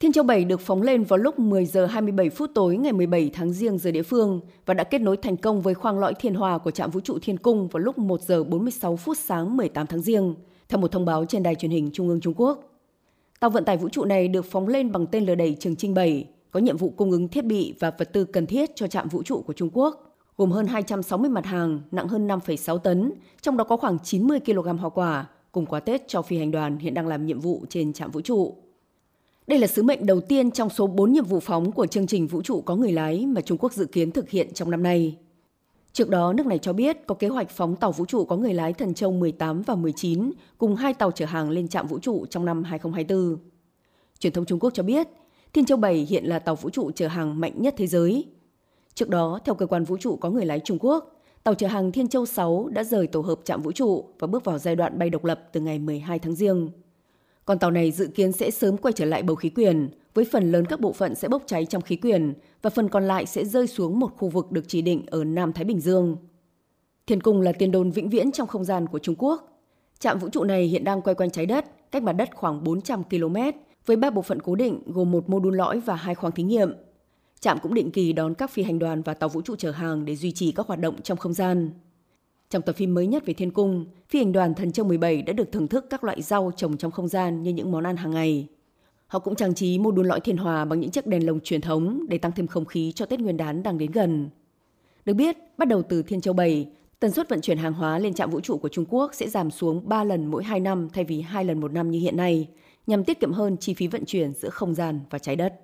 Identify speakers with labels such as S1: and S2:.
S1: Thiên Châu 7 được phóng lên vào lúc 10 giờ 27 phút tối ngày 17 tháng Giêng giờ địa phương và đã kết nối thành công với khoang lõi Thiên Hòa của trạm vũ trụ Thiên Cung vào lúc 1 giờ 46 phút sáng 18 tháng Giêng, theo một thông báo trên đài truyền hình Trung ương Trung Quốc. Tàu vận tải vũ trụ này được phóng lên bằng tên lửa đẩy Trường Trinh 7, có nhiệm vụ cung ứng thiết bị và vật tư cần thiết cho trạm vũ trụ của Trung Quốc, gồm hơn 260 mặt hàng nặng hơn 5,6 tấn, trong đó có khoảng 90 kg hoa quả, cùng quà Tết cho phi hành đoàn hiện đang làm nhiệm vụ trên trạm vũ trụ. Đây là sứ mệnh đầu tiên trong số 4 nhiệm vụ phóng của chương trình vũ trụ có người lái mà Trung Quốc dự kiến thực hiện trong năm nay. Trước đó, nước này cho biết có kế hoạch phóng tàu vũ trụ có người lái Thần Châu 18 và 19 cùng hai tàu chở hàng lên trạm vũ trụ trong năm 2024. Truyền thông Trung Quốc cho biết, Thiên Châu 7 hiện là tàu vũ trụ chở hàng mạnh nhất thế giới. Trước đó, theo cơ quan vũ trụ có người lái Trung Quốc, tàu chở hàng Thiên Châu 6 đã rời tổ hợp trạm vũ trụ và bước vào giai đoạn bay độc lập từ ngày 12 tháng Giêng. Con tàu này dự kiến sẽ sớm quay trở lại bầu khí quyển, với phần lớn các bộ phận sẽ bốc cháy trong khí quyển và phần còn lại sẽ rơi xuống một khu vực được chỉ định ở Nam Thái Bình Dương. Thiên Cung là tiền đồn vĩnh viễn trong không gian của Trung Quốc. Trạm vũ trụ này hiện đang quay quanh trái đất, cách mặt đất khoảng 400 km, với ba bộ phận cố định gồm một mô đun lõi và hai khoang thí nghiệm. Trạm cũng định kỳ đón các phi hành đoàn và tàu vũ trụ chở hàng để duy trì các hoạt động trong không gian. Trong tập phim mới nhất về Thiên Cung, phi hành đoàn Thần Châu 17 đã được thưởng thức các loại rau trồng trong không gian như những món ăn hàng ngày. Họ cũng trang trí mô đun lõi thiên hòa bằng những chiếc đèn lồng truyền thống để tăng thêm không khí cho Tết Nguyên đán đang đến gần. Được biết, bắt đầu từ Thiên Châu 7, tần suất vận chuyển hàng hóa lên trạm vũ trụ của Trung Quốc sẽ giảm xuống 3 lần mỗi 2 năm thay vì 2 lần một năm như hiện nay, nhằm tiết kiệm hơn chi phí vận chuyển giữa không gian và trái đất.